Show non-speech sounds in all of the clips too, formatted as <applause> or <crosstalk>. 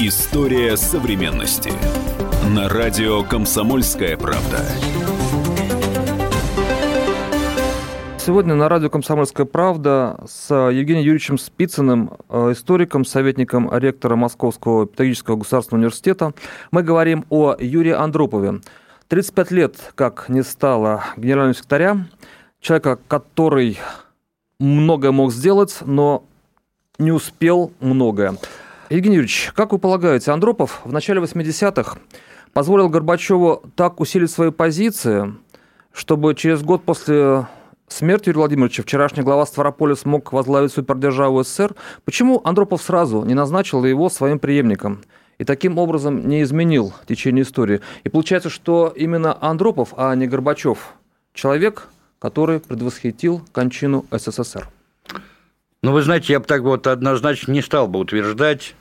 История современности. На радио «Комсомольская правда». Сегодня на радио «Комсомольская правда» с Евгением Юрьевичем Спицыным, э, историком, советником ректора Московского педагогического государственного университета, мы говорим о Юрии Андропове. 35 лет, как не стало генерального секретаря, человека, который многое мог сделать, но не успел многое. Евгений Юрьевич, как вы полагаете, Андропов в начале 80-х позволил Горбачеву так усилить свои позиции, чтобы через год после смерти Юрия Владимировича вчерашний глава Ставрополя смог возглавить супердержаву СССР? Почему Андропов сразу не назначил его своим преемником? и таким образом не изменил течение истории. И получается, что именно Андропов, а не Горбачев, человек, который предвосхитил кончину СССР. Ну, вы знаете, я бы так вот однозначно не стал бы утверждать.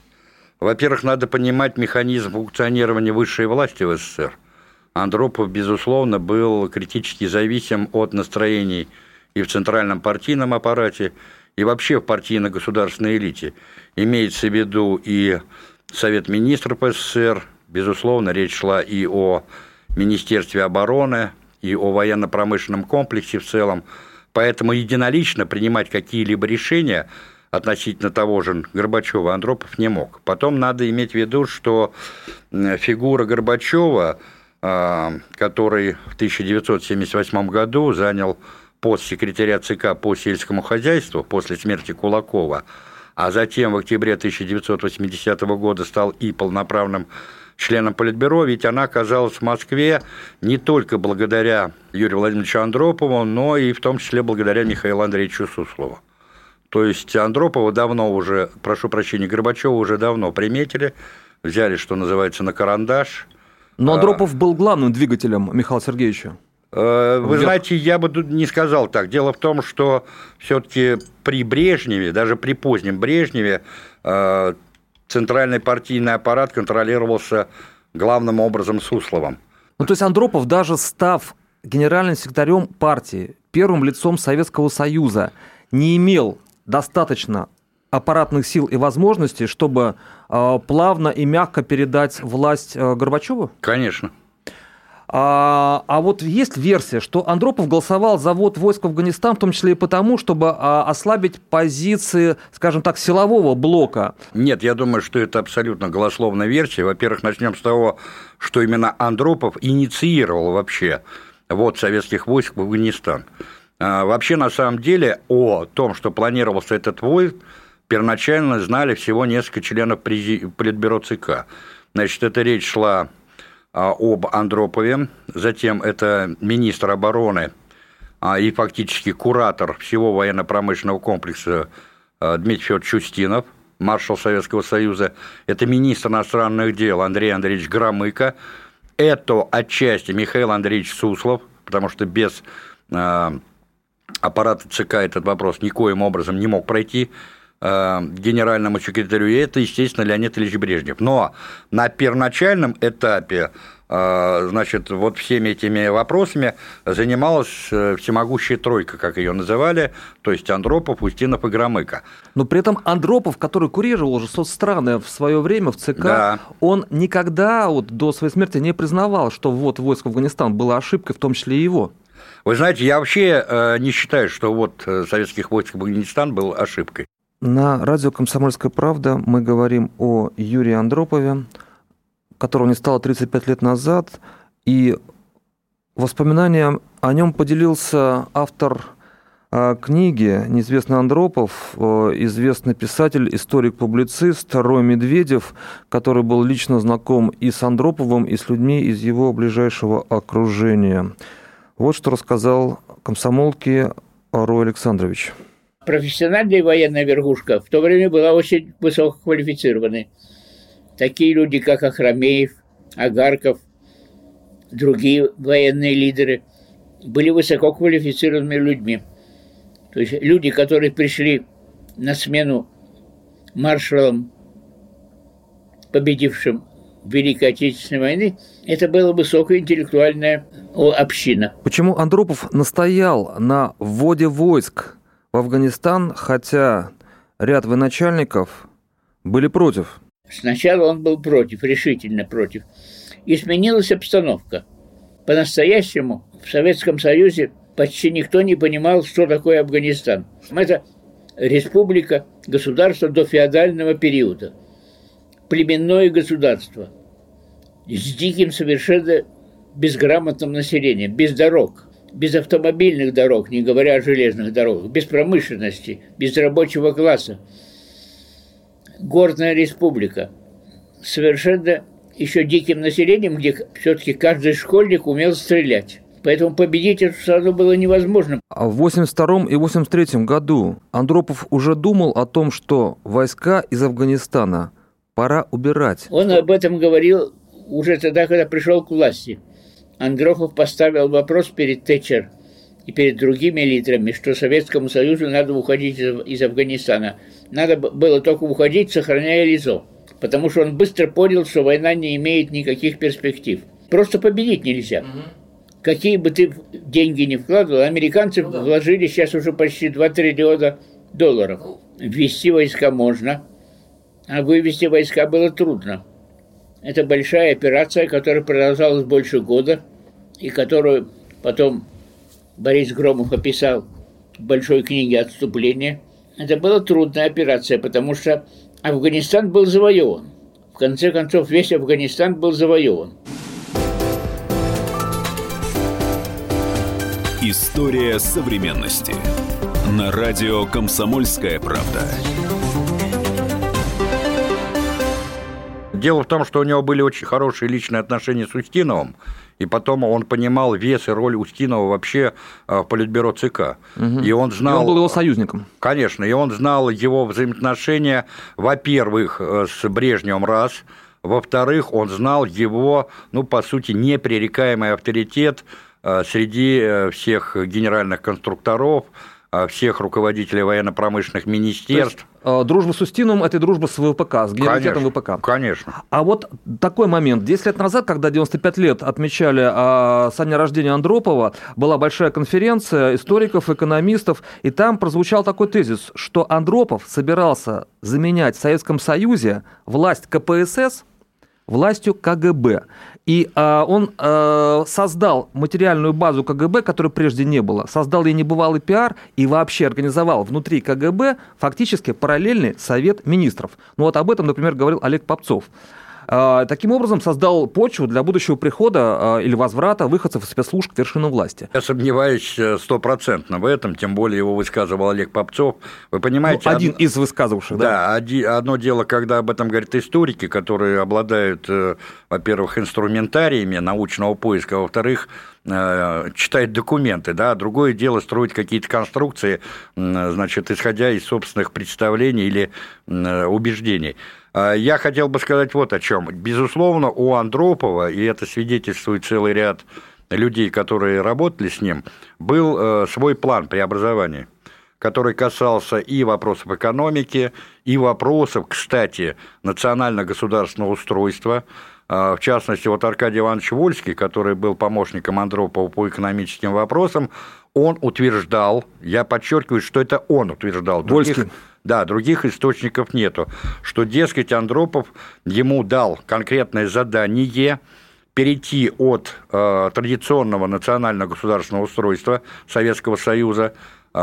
Во-первых, надо понимать механизм функционирования высшей власти в СССР. Андропов, безусловно, был критически зависим от настроений и в центральном партийном аппарате, и вообще в партийно-государственной элите. Имеется в виду и Совет министров СССР, безусловно, речь шла и о Министерстве обороны, и о военно-промышленном комплексе в целом. Поэтому единолично принимать какие-либо решения относительно того же Горбачева Андропов не мог. Потом надо иметь в виду, что фигура Горбачева, а, который в 1978 году занял пост секретаря ЦК по сельскому хозяйству после смерти Кулакова, а затем в октябре 1980 года стал и полноправным членом Политбюро, ведь она оказалась в Москве не только благодаря Юрию Владимировичу Андропову, но и в том числе благодаря Михаилу Андреевичу Суслову. То есть Андропова давно уже, прошу прощения, Горбачева уже давно приметили, взяли, что называется, на карандаш. Но Андропов был главным двигателем Михаила Сергеевича. Э, вы знаете, я бы не сказал так. Дело в том, что все-таки при Брежневе, даже при позднем Брежневе, э, центральный партийный аппарат контролировался главным образом Сусловым. Ну, то есть Андропов, даже став генеральным секретарем партии, первым лицом Советского Союза, не имел достаточно аппаратных сил и возможностей, чтобы э, плавно и мягко передать власть э, Горбачеву? Конечно. А, а вот есть версия, что Андропов голосовал за ввод войск в Афганистан, в том числе и потому, чтобы а, ослабить позиции, скажем так, силового блока. Нет, я думаю, что это абсолютно голословная версия. Во-первых, начнем с того, что именно Андропов инициировал вообще ввод советских войск в Афганистан. А, вообще, на самом деле, о том, что планировался этот войск, первоначально знали всего несколько членов Политбюро ЦК. Значит, эта речь шла об Андропове, затем это министр обороны а, и фактически куратор всего военно-промышленного комплекса а, Дмитрий Федорович Чустинов, маршал Советского Союза, это министр иностранных дел Андрей Андреевич Громыко, это отчасти Михаил Андреевич Суслов, потому что без аппарата ЦК этот вопрос никоим образом не мог пройти, генеральному секретарю, и это, естественно, Леонид Ильич Брежнев. Но на первоначальном этапе э, значит, вот всеми этими вопросами занималась э, всемогущая тройка, как ее называли, то есть Андропов, Устинов и Громыко. Но при этом Андропов, который курировал уже соцстраны в свое время в ЦК, да. он никогда вот до своей смерти не признавал, что вот войск в Афганистан была ошибкой, в том числе и его. Вы знаете, я вообще не считаю, что вот советских войск в Афганистан был ошибкой. На радио «Комсомольская правда» мы говорим о Юрии Андропове, которого не стало 35 лет назад, и воспоминанием о нем поделился автор а, книги «Неизвестный Андропов», э, известный писатель, историк-публицист Рой Медведев, который был лично знаком и с Андроповым, и с людьми из его ближайшего окружения. Вот что рассказал комсомолке Рой Александрович профессиональная военная верхушка в то время была очень высококвалифицированной. Такие люди, как Ахрамеев, Агарков, другие военные лидеры были высококвалифицированными людьми. То есть люди, которые пришли на смену маршалам, победившим Великой Отечественной войны, это была высокая интеллектуальная община. Почему Андропов настоял на вводе войск в Афганистан, хотя ряд военачальников были против. Сначала он был против, решительно против. И сменилась обстановка. По-настоящему в Советском Союзе почти никто не понимал, что такое Афганистан. Это республика, государство до феодального периода. Племенное государство. С диким совершенно безграмотным населением, без дорог, без автомобильных дорог, не говоря о железных дорогах, без промышленности, без рабочего класса. Горная республика. Совершенно еще диким населением, где все-таки каждый школьник умел стрелять. Поэтому победить эту страну было невозможно. А в 82 и 83 году Андропов уже думал о том, что войска из Афганистана пора убирать. Он об этом говорил уже тогда, когда пришел к власти. Андропов поставил вопрос перед Тэтчер и перед другими лидерами, что Советскому Союзу надо уходить из, Афганистана. Надо было только уходить, сохраняя лицо. Потому что он быстро понял, что война не имеет никаких перспектив. Просто победить нельзя. Какие бы ты деньги ни вкладывал, американцы ну, да. вложили сейчас уже почти 2 триллиона долларов. Ввести войска можно, а вывести войска было трудно. Это большая операция, которая продолжалась больше года, и которую потом Борис Громов описал в большой книге «Отступление». Это была трудная операция, потому что Афганистан был завоеван. В конце концов, весь Афганистан был завоеван. История современности. На радио «Комсомольская правда». Дело в том, что у него были очень хорошие личные отношения с Устиновым, и потом он понимал вес и роль Устинова вообще э, в Политбюро ЦК. Угу. И он знал... И он был его союзником. Конечно, и он знал его взаимоотношения, во-первых, э, с Брежневым раз, во-вторых, он знал его, ну, по сути, непререкаемый авторитет э, среди всех генеральных конструкторов, всех руководителей военно-промышленных министерств. Есть, дружба с Устиновым – это дружба с ВПК, с генералитетом ВПК. Конечно. А вот такой момент. 10 лет назад, когда 95 лет отмечали а, со дня рождения Андропова, была большая конференция историков, экономистов, и там прозвучал такой тезис, что Андропов собирался заменять в Советском Союзе власть КПСС властью КГБ. И э, он э, создал материальную базу КГБ, которой прежде не было, создал ей небывалый пиар и вообще организовал внутри КГБ фактически параллельный совет министров. Ну вот об этом, например, говорил Олег Попцов. А, таким образом создал почву для будущего прихода а, или возврата выходцев из спецслужб к вершинам власти. Я сомневаюсь э, стопроцентно в этом, тем более его высказывал Олег Попцов. Вы понимаете... Ну, один од... из высказывавших, да? Да, одно дело, когда об этом говорят историки, которые обладают, э, во-первых, инструментариями научного поиска, а во-вторых, э, читать документы, да, другое дело строить какие-то конструкции, значит, исходя из собственных представлений или убеждений. А, я хотел бы сказать вот о чем. Безусловно, у Андропова, и это свидетельствует целый ряд людей, которые работали с ним, был э, свой план преобразования который касался и вопросов экономики, и вопросов, кстати, национально-государственного устройства. А, в частности, вот Аркадий Иванович Вольский, который был помощником Андропова по экономическим вопросам, он утверждал, я подчеркиваю, что это он утверждал. Других, Вольский. Да, других источников нету. Что, дескать, Андропов ему дал конкретное задание перейти от э, традиционного национально-государственного устройства Советского Союза,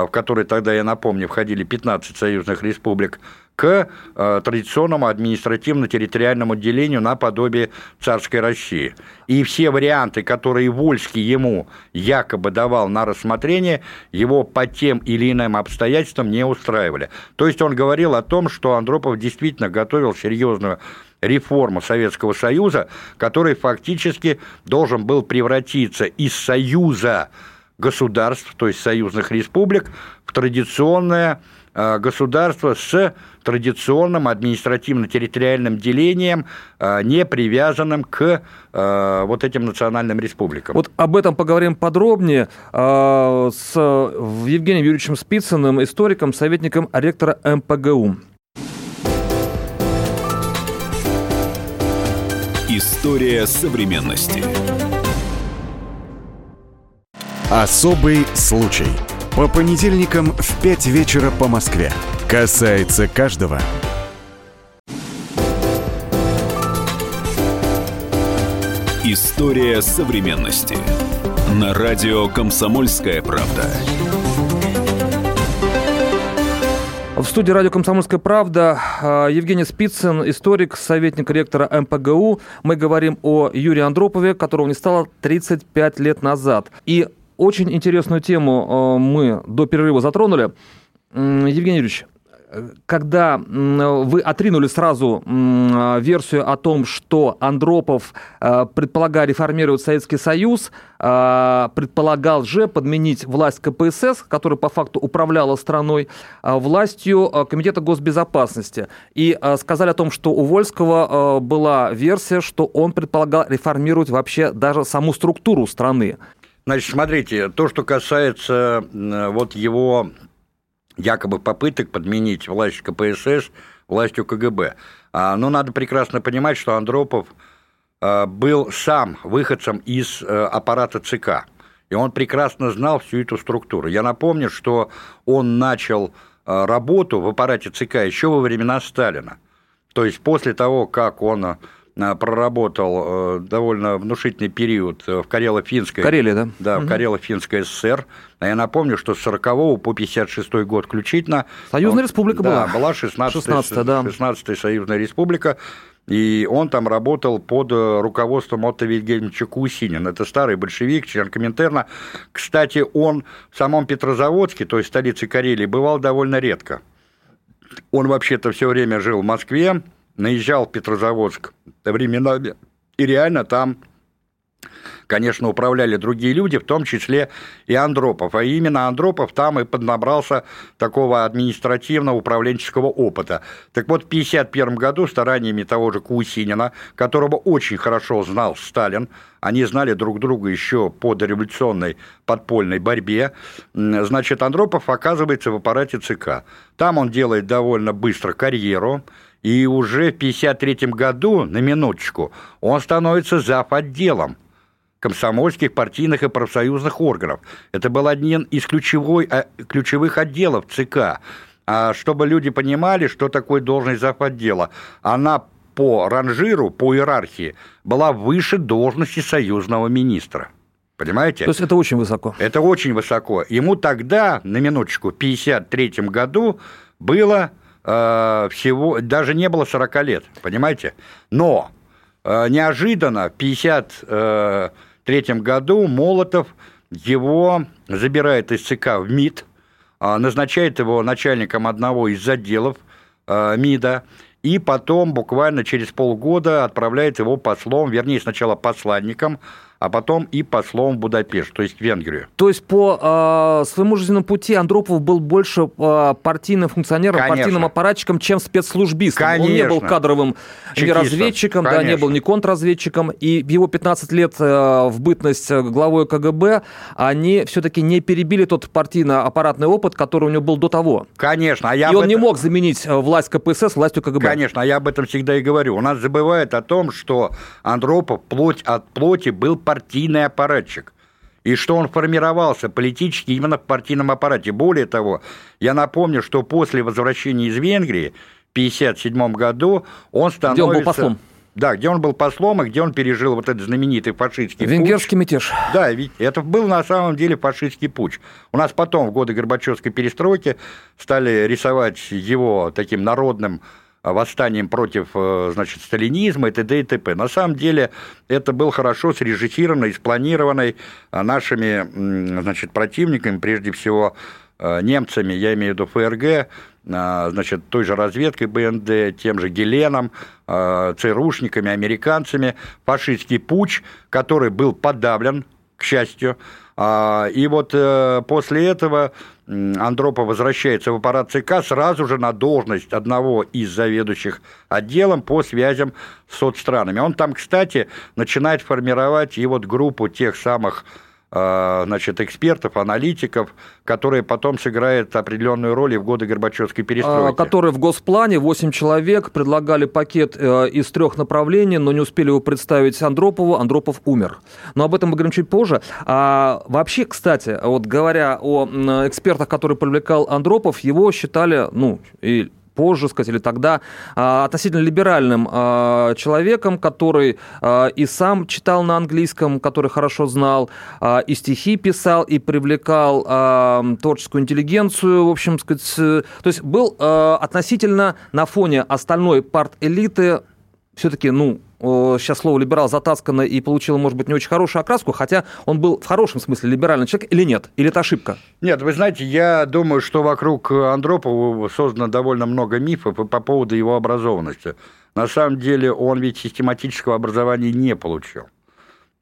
в который тогда, я напомню, входили 15 союзных республик, к э, традиционному административно-территориальному делению наподобие царской России. И все варианты, которые Вольский ему якобы давал на рассмотрение, его по тем или иным обстоятельствам не устраивали. То есть он говорил о том, что Андропов действительно готовил серьезную реформу Советского Союза, который фактически должен был превратиться из союза государств, то есть союзных республик, в традиционное Э, государства с традиционным административно-территориальным делением, э, не привязанным к э, вот этим национальным республикам. Вот об этом поговорим подробнее с Евгением Юрьевичем Спицыным, историком, советником ректора МПГУ. История современности. Особый случай. По понедельникам в 5 вечера по Москве. Касается каждого. История современности. На радио «Комсомольская правда». В студии радио «Комсомольская правда» а, Евгений Спицын, историк, советник ректора МПГУ. Мы говорим о Юрии Андропове, которого не стало 35 лет назад. И очень интересную тему а, мы до перерыва затронули. Евгений Юрьевич, когда вы отринули сразу версию о том, что Андропов, э, предполагая реформировать Советский Союз, э, предполагал же подменить власть КПСС, которая по факту управляла страной, э, властью Комитета госбезопасности. И сказали о том, что у Вольского была версия, что он предполагал реформировать вообще даже саму структуру страны. Значит, смотрите, то, что касается вот его якобы попыток подменить власть КПСС властью КГБ. А, но надо прекрасно понимать, что Андропов а, был сам выходцем из э, аппарата ЦК. И он прекрасно знал всю эту структуру. Я напомню, что он начал а, работу в аппарате ЦК еще во времена Сталина. То есть после того, как он проработал э, довольно внушительный период в Карело-Финской... Карелия, да? Да, в Карело-Финской ССР. А я напомню, что с 40 по 56 год включительно... Союзная республика да, была. была 16-я 16 да. 16 Союзная республика. И он там работал под э, руководством Отто Вильгельмовича Кусинин. Это старый большевик, член Коминтерна. Кстати, он в самом Петрозаводске, то есть столице Карелии, бывал довольно редко. Он вообще-то все время жил в Москве, наезжал в Петрозаводск временами, и реально там конечно, управляли другие люди, в том числе и Андропов. А именно Андропов там и поднабрался такого административного управленческого опыта. Так вот, в 1951 году стараниями того же Кусинина, которого очень хорошо знал Сталин, они знали друг друга еще по дореволюционной подпольной борьбе, значит, Андропов оказывается в аппарате ЦК. Там он делает довольно быстро карьеру, и уже в 1953 году, на минуточку, он становится зав. отделом комсомольских, партийных и профсоюзных органов. Это был один из ключевой, э, ключевых отделов ЦК. А чтобы люди понимали, что такое должность зав. отдела, она по ранжиру, по иерархии была выше должности союзного министра. Понимаете? То есть это очень высоко. Это очень высоко. Ему тогда, на минуточку, в 1953 году было Э, всего, даже не было 40 лет, понимаете? Но э, неожиданно в 1953 году Молотов его забирает из ЦК в МИД, э, назначает его начальником одного из отделов МИДа, и потом буквально через полгода отправляет его послом, вернее, сначала посланником а потом и послом в Будапешт, то есть в Венгрию. То есть по э, своему жизненному пути Андропов был больше э, партийным функционером, Конечно. партийным аппаратчиком, чем спецслужбистом. Конечно. Он не был кадровым Чекистом. ни разведчиком, да, не был ни контрразведчиком, и его 15 лет э, в бытность главой КГБ, они все-таки не перебили тот партийно-аппаратный опыт, который у него был до того. Конечно. А я и он этом... не мог заменить э, власть КПСС властью КГБ. Конечно, а я об этом всегда и говорю. У нас забывают о том, что Андропов плоть от плоти был партийным партийный аппаратчик. И что он формировался политически именно в партийном аппарате. Более того, я напомню, что после возвращения из Венгрии в 1957 году он становится... Где он был послом? Да, где он был послом, и где он пережил вот этот знаменитый фашистский Венгерский путь. мятеж. Да, ведь это был на самом деле фашистский путь. У нас потом, в годы Горбачевской перестройки, стали рисовать его таким народным восстанием против, э, значит, сталинизма и т.д. и т.п. На самом деле это был хорошо срежиссированный, спланированный э, нашими, значит, противниками, прежде всего э, немцами, я имею в виду ФРГ, значит, той же разведкой БНД, тем же Геленом, ЦРУшниками, американцами, фашистский путь, который был подавлен, к счастью, и вот после этого Андропов возвращается в аппарат ЦК сразу же на должность одного из заведующих отделом по связям с соцстранами. Он там, кстати, начинает формировать и вот группу тех самых а, значит, экспертов, аналитиков, которые потом сыграют определенную роль и в годы Горбачевской перестройки. А, которые в госплане, 8 человек, предлагали пакет э, из трех направлений, но не успели его представить Андропову, Андропов умер. Но об этом мы говорим чуть позже. А вообще, кстати, вот говоря о экспертах, которые привлекал Андропов, его считали, ну, и позже, сказать, или тогда, относительно либеральным человеком, который и сам читал на английском, который хорошо знал, и стихи писал, и привлекал творческую интеллигенцию, в общем, сказать, то есть был относительно на фоне остальной парт-элиты все-таки, ну, сейчас слово либерал затаскано и получило, может быть, не очень хорошую окраску, хотя он был в хорошем смысле либеральный человек или нет? Или это ошибка? Нет, вы знаете, я думаю, что вокруг Андропова создано довольно много мифов по поводу его образованности. На самом деле он ведь систематического образования не получил.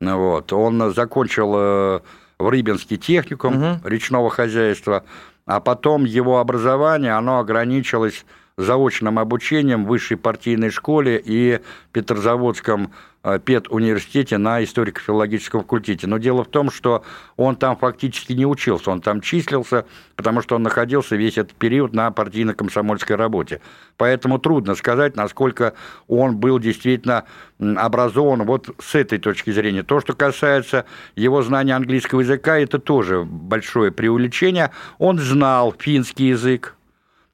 Вот. Он закончил э, в Рыбинский техникум угу. речного хозяйства, а потом его образование, оно ограничилось заочным обучением в высшей партийной школе и Петрозаводском э, педуниверситете на историко-филологическом факультете. Но дело в том, что он там фактически не учился, он там числился, потому что он находился весь этот период на партийно-комсомольской работе. Поэтому трудно сказать, насколько он был действительно образован вот с этой точки зрения. То, что касается его знания английского языка, это тоже большое преувеличение. Он знал финский язык,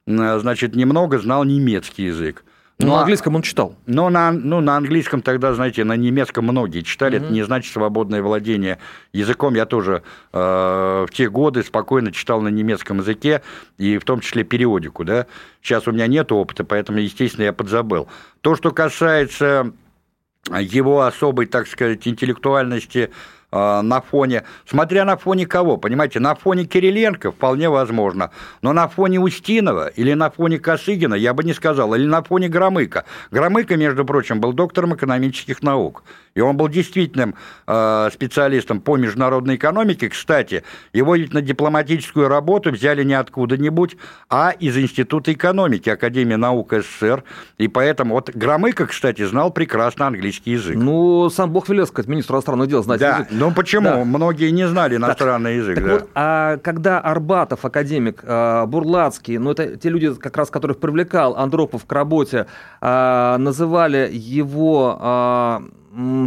значит, немного знал немецкий язык. Ну, на английском он читал. Но на, ну, на английском тогда, знаете, на немецком многие читали. Mm-hmm. Это не значит свободное владение языком. Я тоже э, в те годы спокойно читал на немецком языке, и в том числе периодику. Да? Сейчас у меня нет опыта, поэтому, естественно, я подзабыл. То, что касается его особой, так сказать, интеллектуальности Э, на фоне, смотря на фоне кого, понимаете, на фоне Кириленко вполне возможно, но на фоне Устинова или на фоне Косыгина я бы не сказал, или на фоне Громыка. Громыка, между прочим, был доктором экономических наук, и он был действительным э, специалистом по международной экономике. Кстати, его ведь на дипломатическую работу взяли не откуда-нибудь, а из Института экономики Академии наук СССР, и поэтому вот Громыко, кстати, знал прекрасно английский язык. Ну, сам Бог велел сказать министру иностранных дел знать да. язык. Ну почему? Да. Многие не знали иностранный так, язык. Так да. вот, а когда Арбатов, академик, а, Бурлацкий, ну это те люди, как раз которых привлекал Андропов к работе, а, называли его а,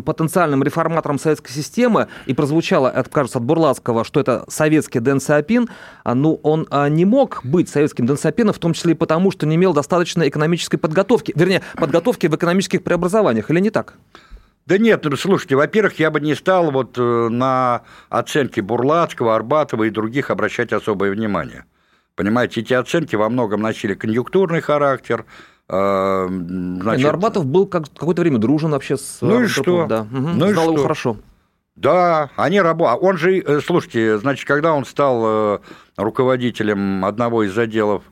потенциальным реформатором советской системы, и прозвучало, это, кажется, от Бурлацкого, что это советский Дэн Сиапин, ну, он не мог быть советским Дэн Сиапином, в том числе и потому, что не имел достаточной экономической подготовки, вернее, подготовки в экономических преобразованиях, или не так? Да нет, ну, слушайте, во-первых, я бы не стал вот э, на оценки Бурлацкого, Арбатова и других обращать особое внимание. Понимаете, эти оценки во многом носили конъюнктурный характер, Значит... Но Арбатов был как, какое-то время дружен вообще с Ну и что? Да. Угу. Ну Знал и его что? хорошо. Да, они работали. Он же, э, слушайте, значит, когда он стал руководителем одного из отделов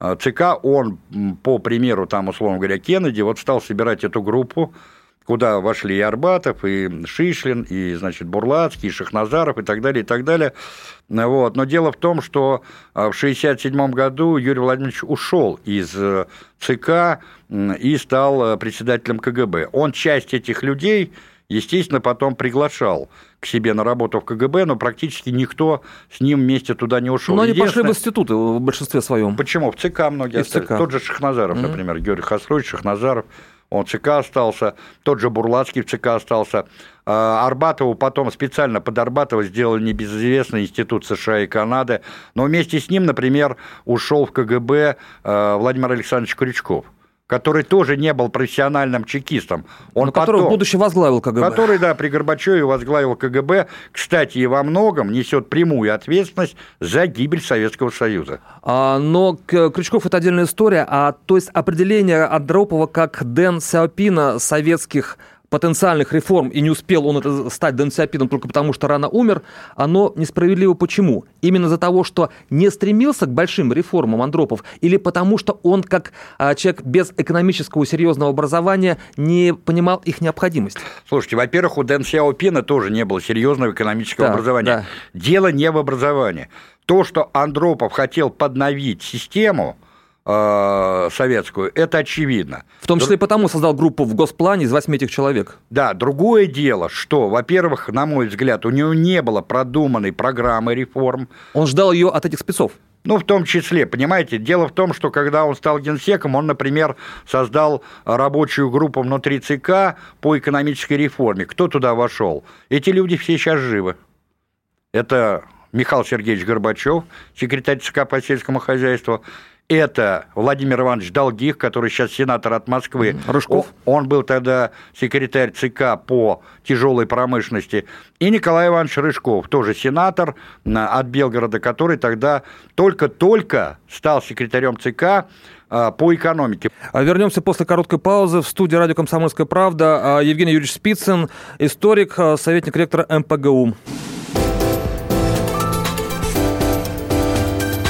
ЦК, он, по примеру, там, условно говоря, Кеннеди, вот стал собирать эту группу, куда вошли и Арбатов, и Шишлин, и, значит, Бурлацкий, и Шахназаров, и так далее, и так далее. Вот. Но дело в том, что а, в 1967 году Юрий Владимирович ушел из э, ЦК и стал э, председателем КГБ. Он часть этих людей, естественно, потом приглашал к себе на работу в КГБ, но практически никто с ним вместе туда не ушел. Но они пошли в институты в большинстве своем. Почему? В ЦК многие остались. ЦК. Тот же Шахназаров, mm-hmm. например, Георгий Хасрович, Шахназаров – он в ЦК остался, тот же Бурлацкий в ЦК остался. А, Арбатову потом специально под Арбатова сделали небезызвестный институт США и Канады, но вместе с ним, например, ушел в КГБ а, Владимир Александрович Крючков который тоже не был профессиональным чекистом. Он Но который потом, в будущем возглавил КГБ. Который, да, при Горбачеве возглавил КГБ. Кстати, и во многом несет прямую ответственность за гибель Советского Союза. А, но Крючков – это отдельная история. А, то есть определение Андропова как Дэн Сяопина советских потенциальных реформ, и не успел он это стать денсиапидом только потому, что рано умер, оно несправедливо почему? Именно за того, что не стремился к большим реформам Андропов, или потому, что он, как а, человек без экономического серьезного образования, не понимал их необходимость? Слушайте, во-первых, у Дэн Сяопина тоже не было серьезного экономического да, образования. Да. Дело не в образовании. То, что Андропов хотел подновить систему, Э, советскую, это очевидно. В том числе и потому создал группу в Госплане из восьми этих человек. Да, другое дело, что, во-первых, на мой взгляд, у него не было продуманной программы реформ. Он ждал ее от этих спецов. Ну, в том числе, понимаете, дело в том, что когда он стал генсеком, он, например, создал рабочую группу внутри ЦК по экономической реформе. Кто туда вошел? Эти люди все сейчас живы. Это Михаил Сергеевич Горбачев, секретарь ЦК по сельскому хозяйству, Это Владимир Иванович Долгих, который сейчас сенатор от Москвы. Рыжков. Он был тогда секретарь ЦК по тяжелой промышленности. И Николай Иванович Рыжков, тоже сенатор от Белгорода, который тогда только-только стал секретарем ЦК а, по экономике. А вернемся после короткой паузы. В студии радио «Комсомольская правда» Евгений Юрьевич Спицын, историк, советник ректора МПГУ.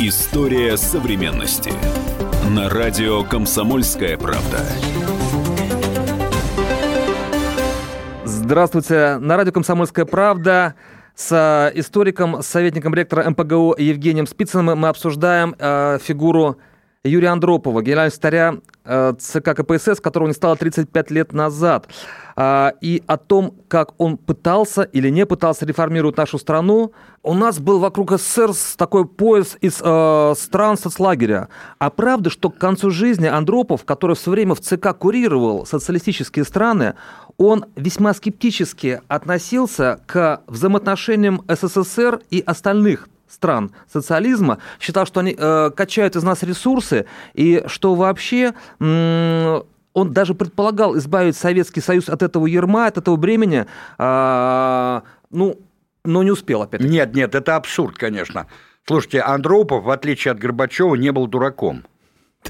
История современности. На радио «Комсомольская правда». Здравствуйте. На радио «Комсомольская правда» с историком, советником ректора МПГУ Евгением Спицыным мы обсуждаем э, фигуру Юрия Андропова, генерального секретаря э, ЦК КПСС, которого не стало 35 лет назад. Э, и о том, как он пытался или не пытался реформировать нашу страну. У нас был вокруг СССР такой пояс из э, стран соцлагеря. А правда, что к концу жизни Андропов, который все время в ЦК курировал социалистические страны, он весьма скептически относился к взаимоотношениям СССР и остальных стран социализма, считал, что они э, качают из нас ресурсы, и что вообще м- он даже предполагал избавить Советский Союз от этого ерма, от этого бремени, э, ну, но не успел опять. Нет, нет, это абсурд, конечно. Слушайте, Андропов, в отличие от Горбачева, не был дураком.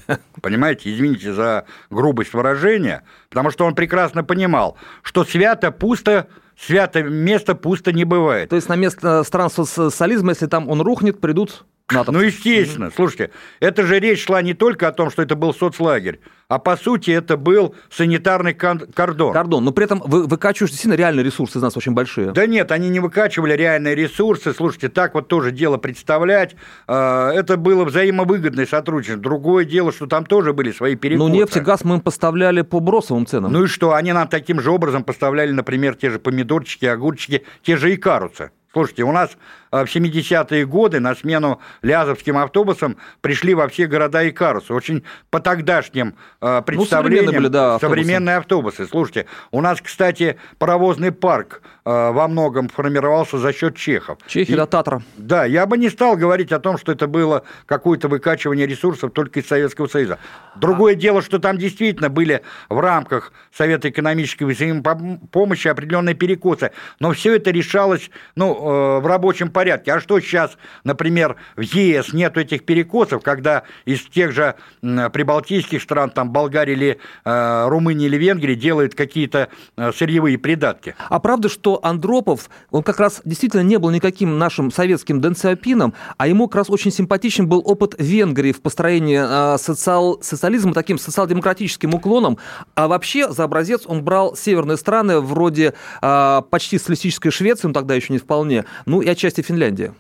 <laughs> Понимаете, извините за грубость выражения, потому что он прекрасно понимал, что свято пусто свято место пусто не бывает. То есть на место стран социализма, если там он рухнет, придут НАТО. Ну, естественно. Слушайте, это же речь шла не только о том, что это был соцлагерь, а по сути это был санитарный кордон. Кордон, но при этом вы выкачиваете действительно реальные ресурсы из нас очень большие. Да нет, они не выкачивали реальные ресурсы. Слушайте, так вот тоже дело представлять. А, это было взаимовыгодное сотрудничество. Другое дело, что там тоже были свои перекосы. Ну, нефть и газ мы им поставляли по бросовым ценам. Ну и что, они нам таким же образом поставляли, например, те же помидорчики, огурчики, те же икарусы. Слушайте, у нас в 70-е годы на смену лязовским автобусам пришли во все города и Икарусы. Очень по тогдашним представлениям ну, современные, были, да, автобусы. современные автобусы. Слушайте, у нас, кстати, паровозный парк э, во многом формировался за счет чехов. Чехи, да, Татра. Да, я бы не стал говорить о том, что это было какое-то выкачивание ресурсов только из Советского Союза. Другое а... дело, что там действительно были в рамках Совета экономической взаимопомощи определенные перекосы, но все это решалось, ну, Э, в рабочем порядке. А что сейчас, например, в ЕС нет этих перекосов, когда из тех же прибалтийских стран, там, Болгарии или э, Румынии или Венгрии делают какие-то э, сырьевые придатки? А правда, что Андропов, он как раз действительно не был никаким нашим советским денциопином, а ему как раз очень симпатичен был опыт Венгрии в построении социал, социализма таким социал-демократическим уклоном. А вообще за образец он брал северные страны вроде почти социалистической Швеции, он тогда еще не вполне. Ну и отчасти Финляндия.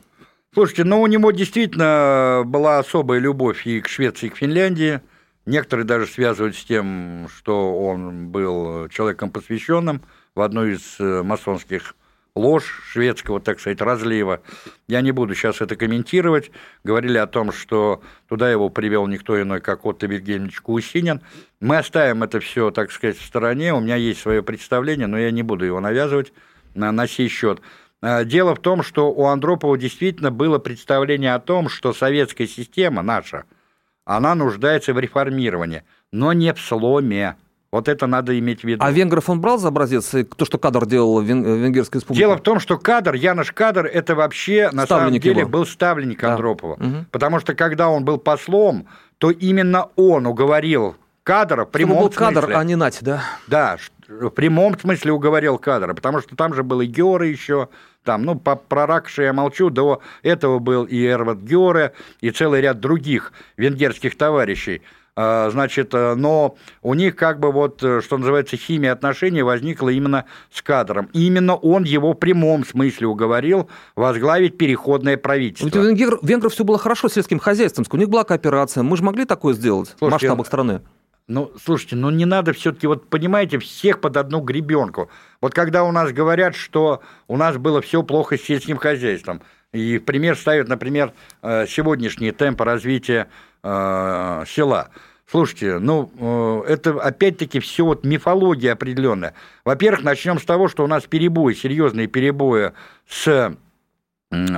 Слушайте, ну у него действительно была особая любовь и к Швеции, и к Финляндии. Некоторые даже связывают с тем, что он был человеком посвященным в одну из э, масонских ложь шведского, так сказать, разлива. Я не буду сейчас это комментировать. Говорили о том, что туда его привел никто иной, как Отто Вильгельмович Кусинин. Мы оставим это все, так сказать, в стороне. У меня есть свое представление, но я не буду его навязывать на, на сей счет. Э, дело в том, что у Андропова действительно было представление о том, что советская система наша, она нуждается в реформировании, но не в сломе. Вот это надо иметь в виду. А Венгров он брал за образец, то, что кадр делал в Венгерской республике? Дело в том, что кадр, Янош Кадр, это вообще на самом деле его. был ставленник да. Андропова. Угу. Потому что когда он был послом, то именно он уговорил кадра в прямом был смысле. кадр, а не нать, да? Да, в прямом смысле уговорил кадра, потому что там же был и Геора еще, там, ну, по, про Ракша я молчу, до этого был и Эрват Георе, и целый ряд других венгерских товарищей. а, значит, э, но у них как бы вот, э, что называется, химия отношений возникла именно с кадром. И именно он его в прямом смысле уговорил возглавить переходное правительство. У венгер, венгров все было хорошо с сельским хозяйством, у них была кооперация. Мы же могли такое сделать Слушайте, в масштабах страны. Ну, слушайте, ну не надо все-таки, вот понимаете, всех под одну гребенку. Вот когда у нас говорят, что у нас было все плохо с сельским хозяйством, и в пример ставят, например, э, сегодняшние темпы развития э, села. Слушайте, ну, э, это опять-таки все вот мифология определенная. Во-первых, начнем с того, что у нас перебои, серьезные перебои с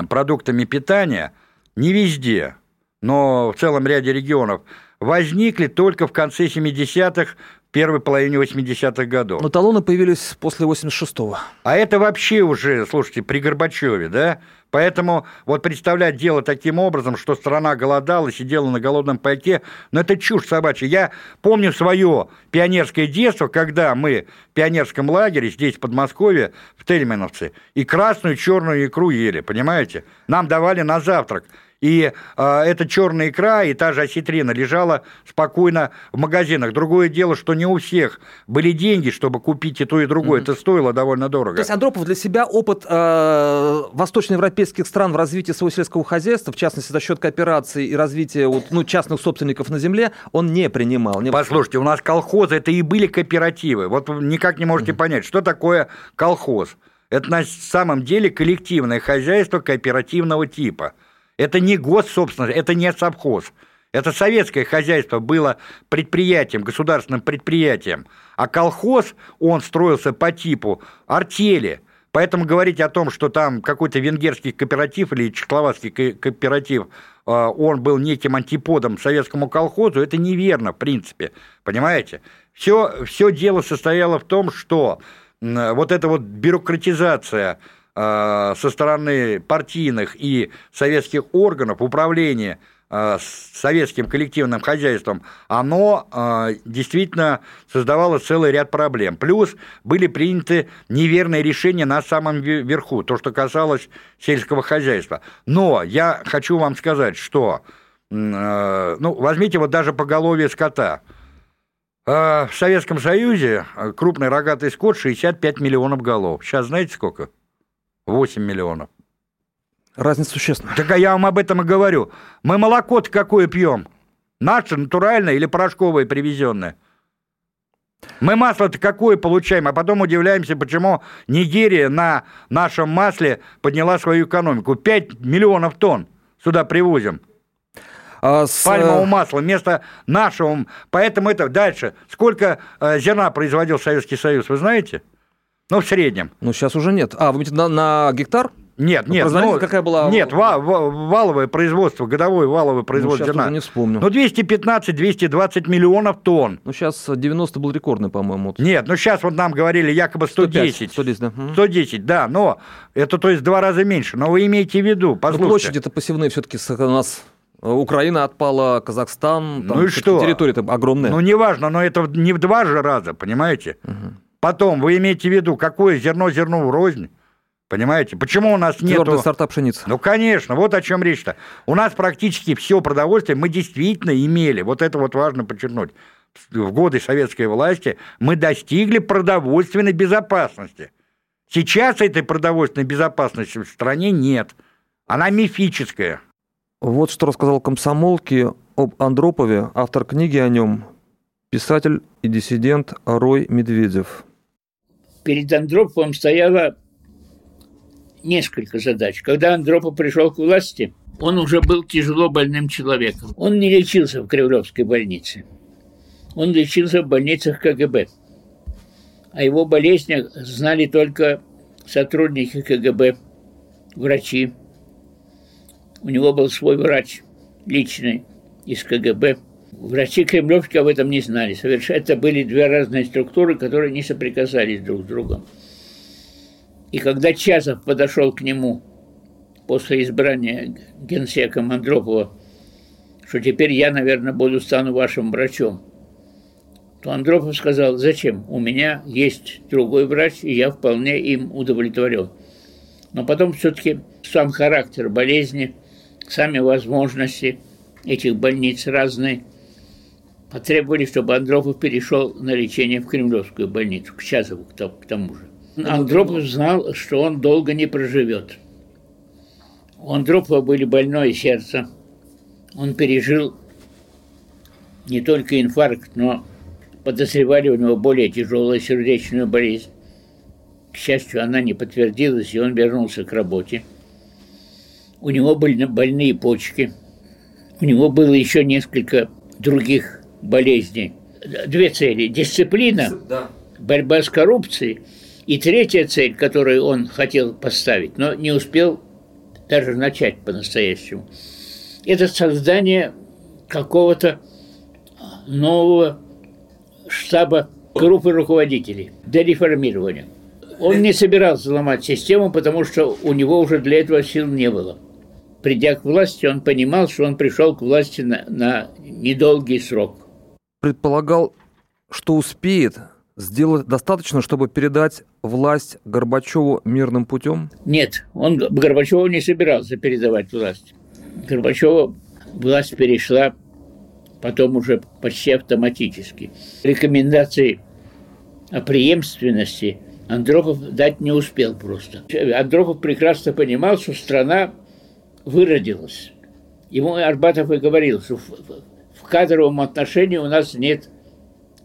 продуктами питания не везде, но в целом ряде регионов возникли только в конце 70-х, первой половине 80-х годов. Но талоны появились после 86-го. А это вообще уже, слушайте, при Горбачеве, да? Поэтому вот представлять дело таким образом, что страна голодала, сидела на голодном пайке, ну это чушь собачья. Я помню свое пионерское детство, когда мы в пионерском лагере здесь, в Подмосковье, в Тельмановце, и красную, черную икру ели, понимаете? Нам давали на завтрак – и э, эта черная икра и та же осетрина лежала спокойно в магазинах. Другое дело, что не у всех были деньги, чтобы купить и то, и другое. Mm-hmm. Это стоило довольно дорого. То есть Андропов для себя опыт э, восточноевропейских стран в развитии своего сельского хозяйства, в частности, за счет кооперации и развития вот, ну, частных собственников на земле, он не принимал. Не... Послушайте, у нас колхозы это и были кооперативы. Вот вы никак не можете mm-hmm. понять, что такое колхоз. Это на самом деле коллективное хозяйство кооперативного типа. Это не госсобственность, это не совхоз. Это советское хозяйство было предприятием, государственным предприятием. А колхоз, он строился по типу артели. Поэтому говорить о том, что там какой-то венгерский кооператив или чехословацкий кооператив, а, он был неким антиподом советскому колхозу, это неверно, в принципе. Понимаете? Все, все дело состояло в том, что вот эта вот бюрократизация со стороны партийных и советских органов управления э, советским коллективным хозяйством, оно э, действительно создавало целый ряд проблем. Плюс были приняты неверные решения на самом верху, то, что касалось сельского хозяйства. Но я хочу вам сказать, что, ну, возьмите вот даже поголовье скота. В Советском Союзе крупный рогатый скот 65 миллионов голов. Сейчас знаете сколько? 8 миллионов. Разница существенная. Так а я вам об этом и говорю. Мы молоко-то какое пьем? Наше, натуральное или порошковое привезенное? Мы масло-то какое получаем, а потом удивляемся, почему Нигерия на нашем масле подняла свою экономику. 5 миллионов тонн сюда привозим. А с... Пальмового масла вместо нашего. Поэтому это дальше. Сколько э, зерна производил Советский Союз, вы знаете? Ну, в среднем. Ну, сейчас уже нет. А, вы имеете на, на гектар? Нет, нет. Ну, какая была... Нет, ва- ва- валовое производство, годовое валовое производство ну, зерна. не вспомню. Ну, 215-220 миллионов тонн. Ну, сейчас 90 был рекордный, по-моему. Нет, ну, сейчас вот нам говорили якобы 110. 105, 110, да. 110, да, но это, то есть, два раза меньше. Но вы имеете в виду, послушайте. Но площади-то посевные все таки у нас Украина отпала, Казахстан, там ну и что? территория-то огромная. Ну, неважно, но это не в два же раза, понимаете? Угу. Потом, вы имеете в виду, какое зерно зерну рознь? Понимаете? Почему у нас нет... Твердый сорта пшеницы. Ну, конечно, вот о чем речь-то. У нас практически все продовольствие мы действительно имели. Вот это вот важно подчеркнуть. В годы советской власти мы достигли продовольственной безопасности. Сейчас этой продовольственной безопасности в стране нет. Она мифическая. Вот что рассказал комсомолке об Андропове, автор книги о нем, писатель и диссидент Рой Медведев перед Андроповым стояло несколько задач. Когда Андропов пришел к власти, он уже был тяжело больным человеком. Он не лечился в Кремлевской больнице. Он лечился в больницах КГБ. О его болезнях знали только сотрудники КГБ, врачи. У него был свой врач личный из КГБ – Врачи кремлевские об этом не знали. Совершенно это были две разные структуры, которые не соприкасались друг с другом. И когда Чазов подошел к нему после избрания генсека Андропова, что теперь я, наверное, буду стану вашим врачом, то Андропов сказал, зачем? У меня есть другой врач, и я вполне им удовлетворен. Но потом все-таки сам характер болезни, сами возможности этих больниц разные – потребовали, чтобы Андропов перешел на лечение в Кремлевскую больницу, к Чазову, к тому же. Андропов знал, что он долго не проживет. У Андропова были больное сердце. Он пережил не только инфаркт, но подозревали у него более тяжелую сердечную болезнь. К счастью, она не подтвердилась, и он вернулся к работе. У него были больные почки. У него было еще несколько других болезней. Две цели. Дисциплина, борьба с коррупцией. И третья цель, которую он хотел поставить, но не успел даже начать по-настоящему, это создание какого-то нового штаба группы руководителей для реформирования. Он не собирался ломать систему, потому что у него уже для этого сил не было. Придя к власти, он понимал, что он пришел к власти на, на недолгий срок. Предполагал, что успеет сделать достаточно, чтобы передать власть Горбачеву мирным путем? Нет, он Горбачеву не собирался передавать власть. Горбачеву власть перешла потом уже почти автоматически. Рекомендации о преемственности Андропов дать не успел просто. Андропов прекрасно понимал, что страна выродилась. Ему Арбатов и говорил, что кадровом отношении у нас нет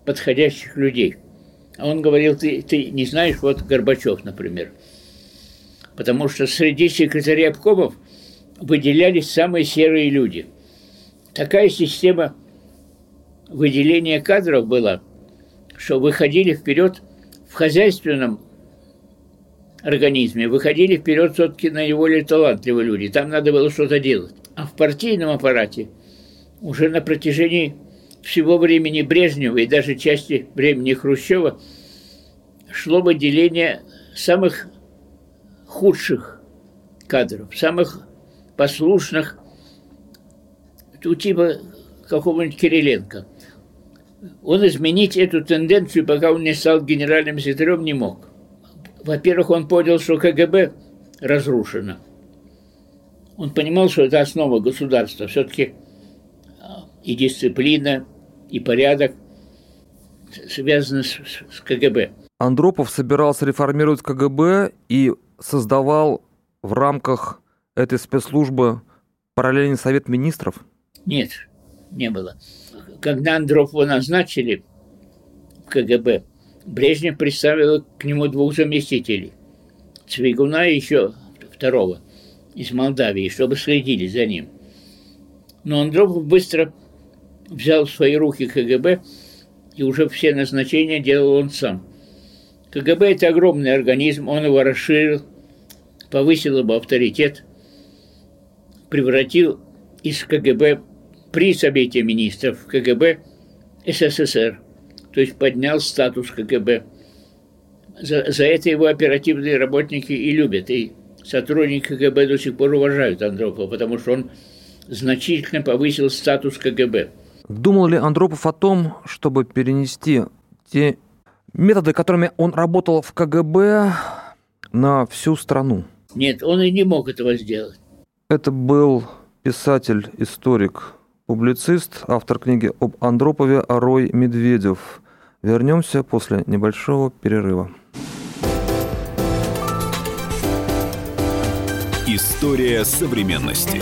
подходящих людей. А он говорил, ты, ты не знаешь, вот Горбачев, например. Потому что среди секретарей обкомов выделялись самые серые люди. Такая система выделения кадров была, что выходили вперед в хозяйственном организме, выходили вперед все-таки наиболее талантливые люди. Там надо было что-то делать. А в партийном аппарате уже на протяжении всего времени Брежнева и даже части времени Хрущева шло выделение самых худших кадров, самых послушных, у типа какого-нибудь Кириленко. Он изменить эту тенденцию, пока он не стал генеральным секретарем, не мог. Во-первых, он понял, что КГБ разрушено. Он понимал, что это основа государства. Все-таки и дисциплина, и порядок связаны с, с КГБ. Андропов собирался реформировать КГБ и создавал в рамках этой спецслужбы параллельный совет министров? Нет, не было. Когда Андропова назначили в КГБ, Брежнев представил к нему двух заместителей. Цвигуна и еще второго из Молдавии, чтобы следили за ним. Но Андропов быстро взял в свои руки КГБ, и уже все назначения делал он сам. КГБ – это огромный организм, он его расширил, повысил его авторитет, превратил из КГБ при Совете министров КГБ СССР, то есть поднял статус КГБ. За, за это его оперативные работники и любят, и сотрудники КГБ до сих пор уважают Андропова, потому что он значительно повысил статус КГБ. Думал ли Андропов о том, чтобы перенести те методы, которыми он работал в КГБ, на всю страну? Нет, он и не мог этого сделать. Это был писатель, историк, публицист, автор книги об Андропове Арой Медведев. Вернемся после небольшого перерыва. История современности.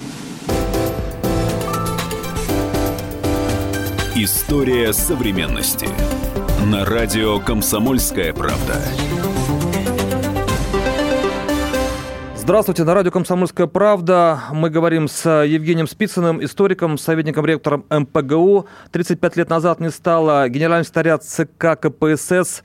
История современности. На радио «Комсомольская правда». Здравствуйте, на радио «Комсомольская правда». Мы говорим с Евгением Спицыным, историком, советником ректором МПГУ. 35 лет назад не стало генеральным секретаря ЦК КПСС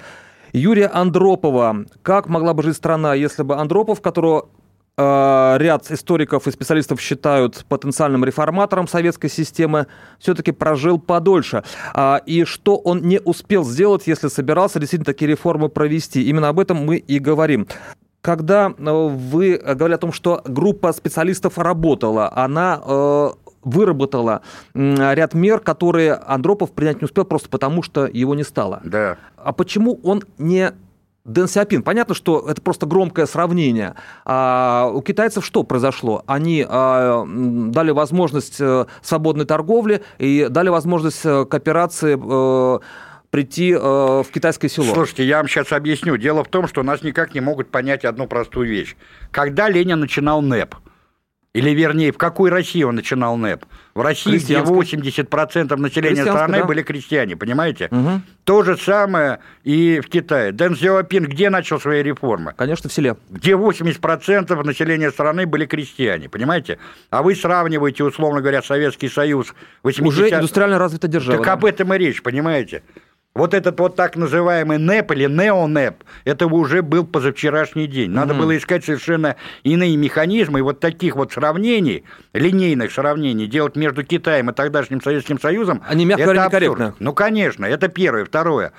Юрия Андропова. Как могла бы жить страна, если бы Андропов, которого ряд историков и специалистов считают потенциальным реформатором советской системы, все-таки прожил подольше. А, и что он не успел сделать, если собирался действительно такие реформы провести? Именно об этом мы и говорим когда вы говорили о том, что группа специалистов работала, она выработала ряд мер, которые Андропов принять не успел просто потому, что его не стало. Да. А почему он не Дэн Сиапин. Понятно, что это просто громкое сравнение. А у китайцев что произошло? Они а, дали возможность э, свободной торговли и дали возможность э, кооперации э, прийти в китайское село. Слушайте, я вам сейчас объясню. Дело в том, что нас никак не могут понять одну простую вещь. Когда Ленин начинал НЭП, или, вернее, в какой России он начинал НЭП? В России, где 80% населения страны да. были крестьяне, понимаете? Угу. То же самое и в Китае. Дэн Сяопин где начал свои реформы? Конечно, в селе. Где 80% населения страны были крестьяне, понимаете? А вы сравниваете, условно говоря, Советский Союз 80... Уже индустриально развитая держава. Так да? об этом и речь, понимаете? Вот этот вот так называемый НЭП или неонеп, это уже был позавчерашний день. Надо mm было искать совершенно иные механизмы. И вот таких вот сравнений, линейных сравнений делать между Китаем и тогдашним Советским Союзом... Они, мягко говоря, некорректно. Ну, конечно, это первое. Второе.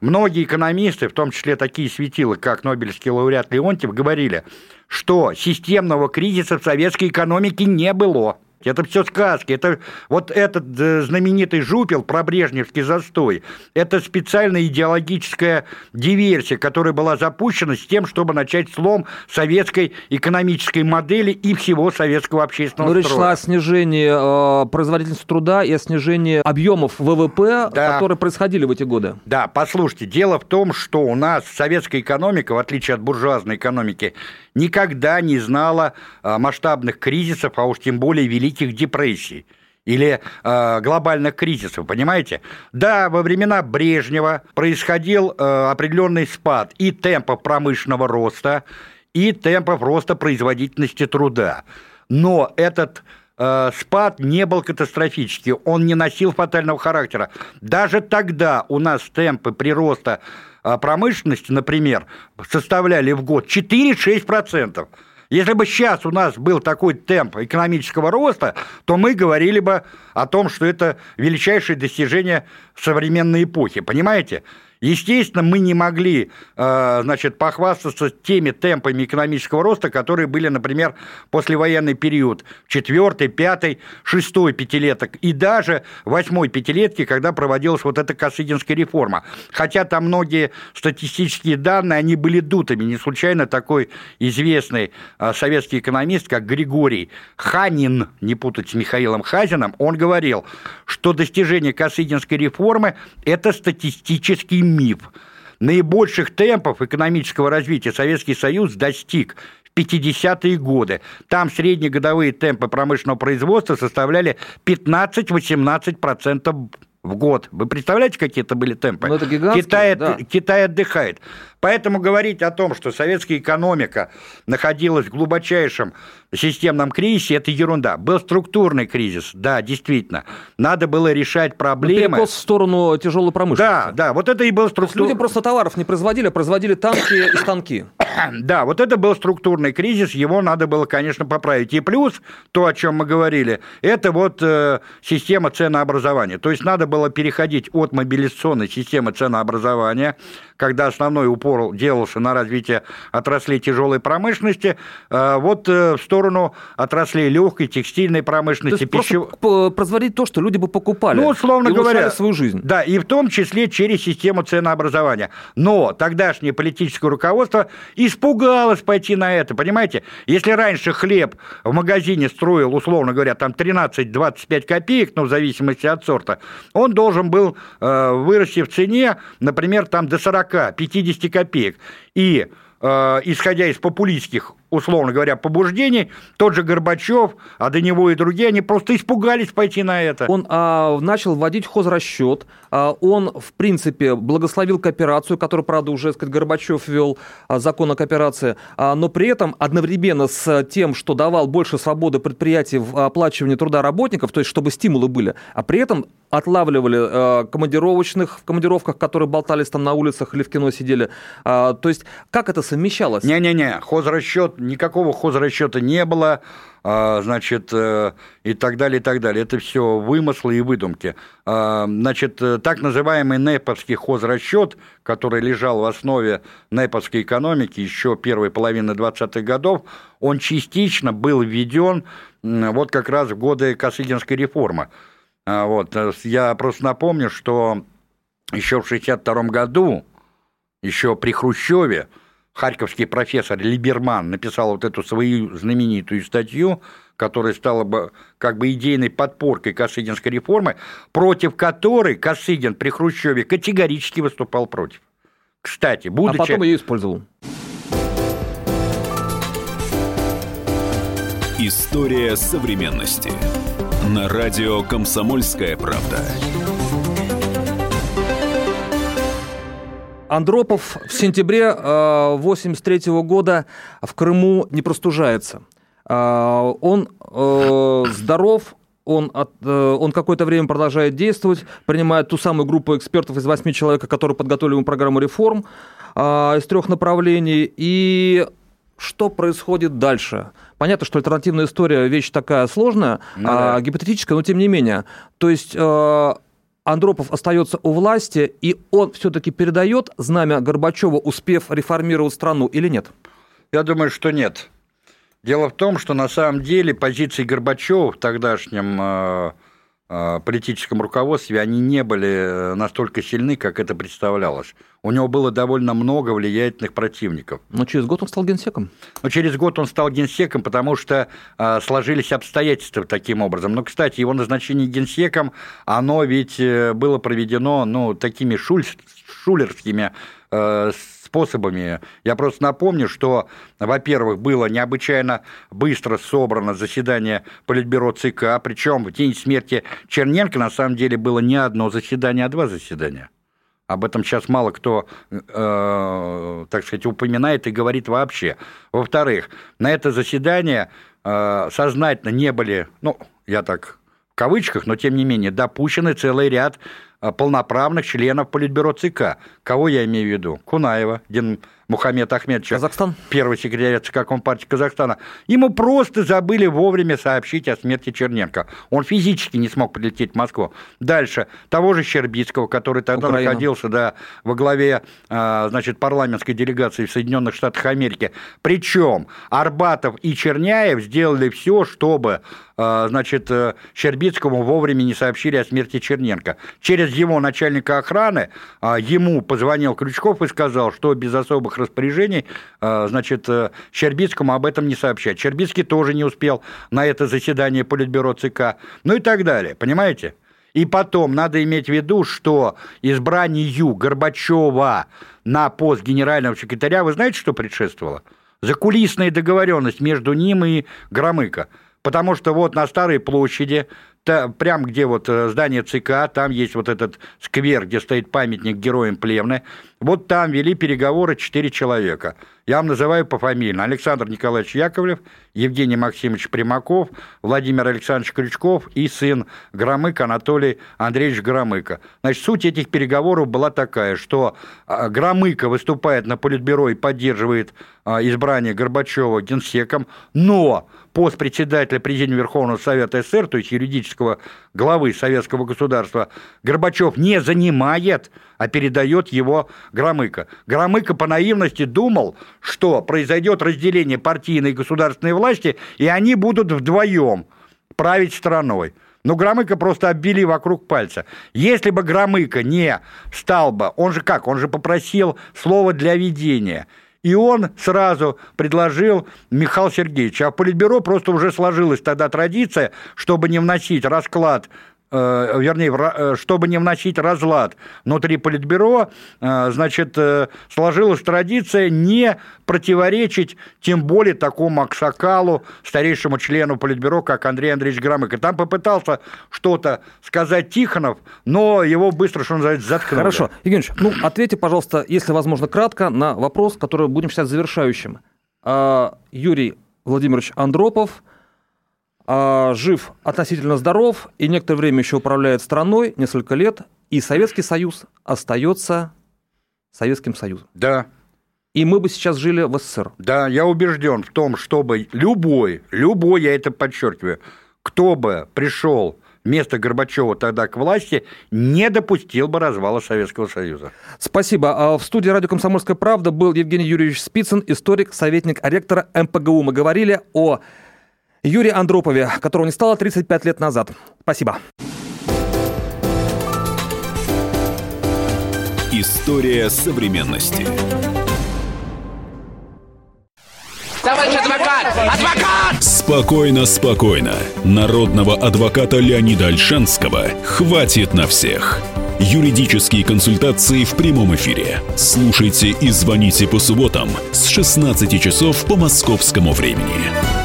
Многие экономисты, в том числе такие светилы, как Нобелевский лауреат Леонтьев, говорили, что системного кризиса в советской экономике не было. Это все сказки. Это вот этот э, знаменитый жупел про Брежневский застой. Это специальная идеологическая диверсия, которая была запущена с тем, чтобы начать слом советской экономической модели и всего советского общественного Но речь шла о снижении э, производительности труда и о снижении объемов ВВП, да. которые происходили в эти годы. Да, послушайте, дело в том, что у нас советская экономика, в отличие от буржуазной экономики, никогда не знала э, масштабных кризисов, а уж тем более великих депрессий или э, глобальных кризисов, понимаете? Да, во времена Брежнева происходил э, определенный спад и темпов промышленного роста, и темпов роста производительности труда. Но этот э, спад не был катастрофический, он не носил фатального характера. Даже тогда у нас темпы прироста промышленности, например, составляли в год 4-6%. Если бы сейчас у нас был такой темп экономического роста, то мы говорили бы о том, что это величайшее достижение современной эпохи. Понимаете? Естественно, мы не могли, э, значит, похвастаться теми темпами экономического роста, которые были, например, послевоенный период, четвертый, пятый, шестой пятилеток и даже восьмой пятилетки, когда проводилась вот эта Косыгинская реформа. Хотя там многие статистические данные, они были дутыми. Не случайно такой известный э, советский экономист, как Григорий Ханин, не путать с Михаилом Хазиным, он говорил, что достижение Косыгинской реформы – это статистический миф. Наибольших темпов экономического развития Советский Союз достиг в 50-е годы. Там среднегодовые темпы промышленного производства составляли 15-18% в год. Вы представляете, какие это были темпы? Ну, это Китай, да. Китай отдыхает. Поэтому говорить о том, что советская экономика находилась в глубочайшем системном кризисе, это ерунда. Был структурный кризис, да, действительно. Надо было решать проблемы. Перекос в сторону тяжелой промышленности. Да, да, вот это и был структурный... Люди просто товаров не производили, а производили танки и станки. <coughs> Да, вот это был структурный кризис, его надо было, конечно, поправить. И плюс, то, о чем мы говорили, это вот э, система ценообразования. То есть надо было переходить от мобилизационной системы ценообразования, когда основной упор делался на развитие отраслей тяжелой промышленности, э, вот э, в сторону отраслей легкой, текстильной промышленности. То пищев... производить то, что люди бы покупали. Ну, условно и говоря. свою жизнь. Да, и в том числе через систему ценообразования. Но тогдашнее политическое руководство испугалось пойти на это, понимаете? Если раньше хлеб в магазине строил, условно говоря, там 13-25 копеек, ну, в зависимости от сорта, он должен был э, вырасти в цене, например, там до 40 40-50 копеек. И э, исходя из популистских условно говоря, побуждений, тот же Горбачев, а до него и другие, они просто испугались пойти на это. Он а, начал вводить хозрасчет, а, он, в принципе, благословил кооперацию, которую, правда, уже, сказать, Горбачев ввел а, закон о кооперации, а, но при этом одновременно с тем, что давал больше свободы предприятий в оплачивании труда работников, то есть чтобы стимулы были, а при этом отлавливали а, командировочных в командировках, которые болтались там на улицах или в кино сидели. А, то есть как это совмещалось? Не-не-не, хозрасчет никакого хозрасчета не было, а, значит, э, и так далее, и так далее. Это все вымыслы и выдумки. А, значит, э, так называемый НЭПовский хозрасчет, который лежал в основе НЭПовской экономики еще первой половины 20-х годов, он частично был введен вот как раз в годы Косыгинской реформы. А, вот. Э, я просто напомню, что еще в 1962 году, еще при Хрущеве, харьковский профессор Либерман написал вот эту свою знаменитую статью, которая стала бы как бы идейной подпоркой Косыгинской реформы, против которой Косыгин при Хрущеве категорически выступал против. Кстати, будучи... А потом ее использовал. История современности. На радио «Комсомольская правда». Андропов в сентябре 1983 э, года в Крыму не простужается. Э, он э, здоров, он, от, он какое-то время продолжает действовать, принимает ту самую группу экспертов из восьми человек, которые подготовили ему программу реформ из трех направлений. И что происходит дальше? Понятно, что альтернативная история вещь такая сложная, ну, да. гипотетическая, но тем не менее. То есть Андропов остается у власти, и он все-таки передает знамя Горбачева, успев реформировать страну, или нет? Я думаю, что нет. Дело в том, что на самом деле позиции Горбачева в тогдашнем э, политическом руководстве, они не были э, настолько сильны, как это представлялось. У него было довольно много влиятельных противников. Но через год он стал генсеком. Но через год он стал генсеком, потому что э, сложились обстоятельства таким образом. Но, кстати, его назначение генсеком, оно ведь э, было проведено ну, такими шуль, шулерскими э, способами. Я просто напомню, что, во-первых, было необычайно быстро собрано заседание Политбюро ЦК, причем в день смерти Черненко на самом деле было не одно заседание, а два заседания. Об этом сейчас мало кто, э, так сказать, упоминает и говорит вообще. Во-вторых, на это заседание э, сознательно не были, ну, я так в кавычках, но тем не менее, допущены целый ряд э, полноправных членов Политбюро ЦК. Кого я имею в виду? Кунаева, Дин Мухаммед Ахмедович, Казахстан? первый секретарь ЦК Компартии Казахстана, ему просто забыли вовремя сообщить о смерти Черненко. Он физически не смог прилететь в Москву. Дальше, того же Щербицкого, который тогда Украина. находился да, во главе а, значит, парламентской делегации в Соединенных Штатах Америки. Причем Арбатов и Черняев сделали все, чтобы а, значит, э, Щербицкому вовремя не сообщили о смерти Черненко. Через его начальника охраны а, ему позвонил Крючков и сказал, что без особых распоряжений, а, значит, э, Щербицкому об этом не сообщать. Щербицкий тоже не успел на это заседание Политбюро ЦК, ну и так далее, понимаете? И потом надо иметь в виду, что избранию Горбачева на пост генерального секретаря, вы знаете, что предшествовало? Закулисная договоренность между ним и Громыко. Потому что вот на Старой площади та, прям где вот э, здание ЦК, там есть вот этот сквер, где стоит памятник героям Плевны. Вот там вели переговоры четыре человека. Я вам называю по фамилиям. Александр Николаевич Яковлев, Евгений Максимович Примаков, Владимир Александрович Крючков и сын Громыка Анатолий Андреевич Громыко. Значит, суть этих переговоров была такая, что а, Громыко выступает на Политбюро и поддерживает а, избрание Горбачева генсеком, но пост председателя Президиума Верховного Совета СССР, то есть юридического главы советского государства, Горбачев не занимает, а передает его Громыко. Громыко по наивности думал, что произойдет разделение партийной и государственной власти, и они будут вдвоем править страной. Но Громыко просто оббили вокруг пальца. Если бы Громыко не стал бы, он же как, он же попросил слово для ведения – и он сразу предложил Михаил Сергеевич. А в Политбюро просто уже сложилась тогда традиция, чтобы не вносить расклад вернее, э, чтобы не вносить разлад внутри Политбюро, э, значит, сложилась традиция не противоречить тем более такому аксакалу, старейшему члену Политбюро, как Андрей Андреевич Громыко. Там попытался что-то сказать Тихонов, но его быстро, что называется, заткнули. Хорошо. Евгений ну, ответьте, пожалуйста, если возможно, кратко на вопрос, который будем считать завершающим. А, Юрий Владимирович Андропов – жив, относительно здоров, и некоторое время еще управляет страной, несколько лет, и Советский Союз остается Советским Союзом. Да. и мы бы сейчас жили в СССР. Да, я убежден в том, чтобы любой, любой, я это подчеркиваю, кто бы пришел вместо Горбачева тогда к власти, не допустил бы развала Советского Союза. Спасибо. А в студии радио «Комсомольская правда» был Евгений Юрьевич Спицын, историк, советник ректора МПГУ. Мы говорили о Юрии Андропове, которого не стало 35 лет назад. Спасибо. История современности. Товарищ адвокат! Адвокат! Спокойно, спокойно. Народного адвоката Леонида Альшанского хватит на всех. Юридические консультации в прямом эфире. Слушайте и звоните по субботам с 16 часов по московскому времени.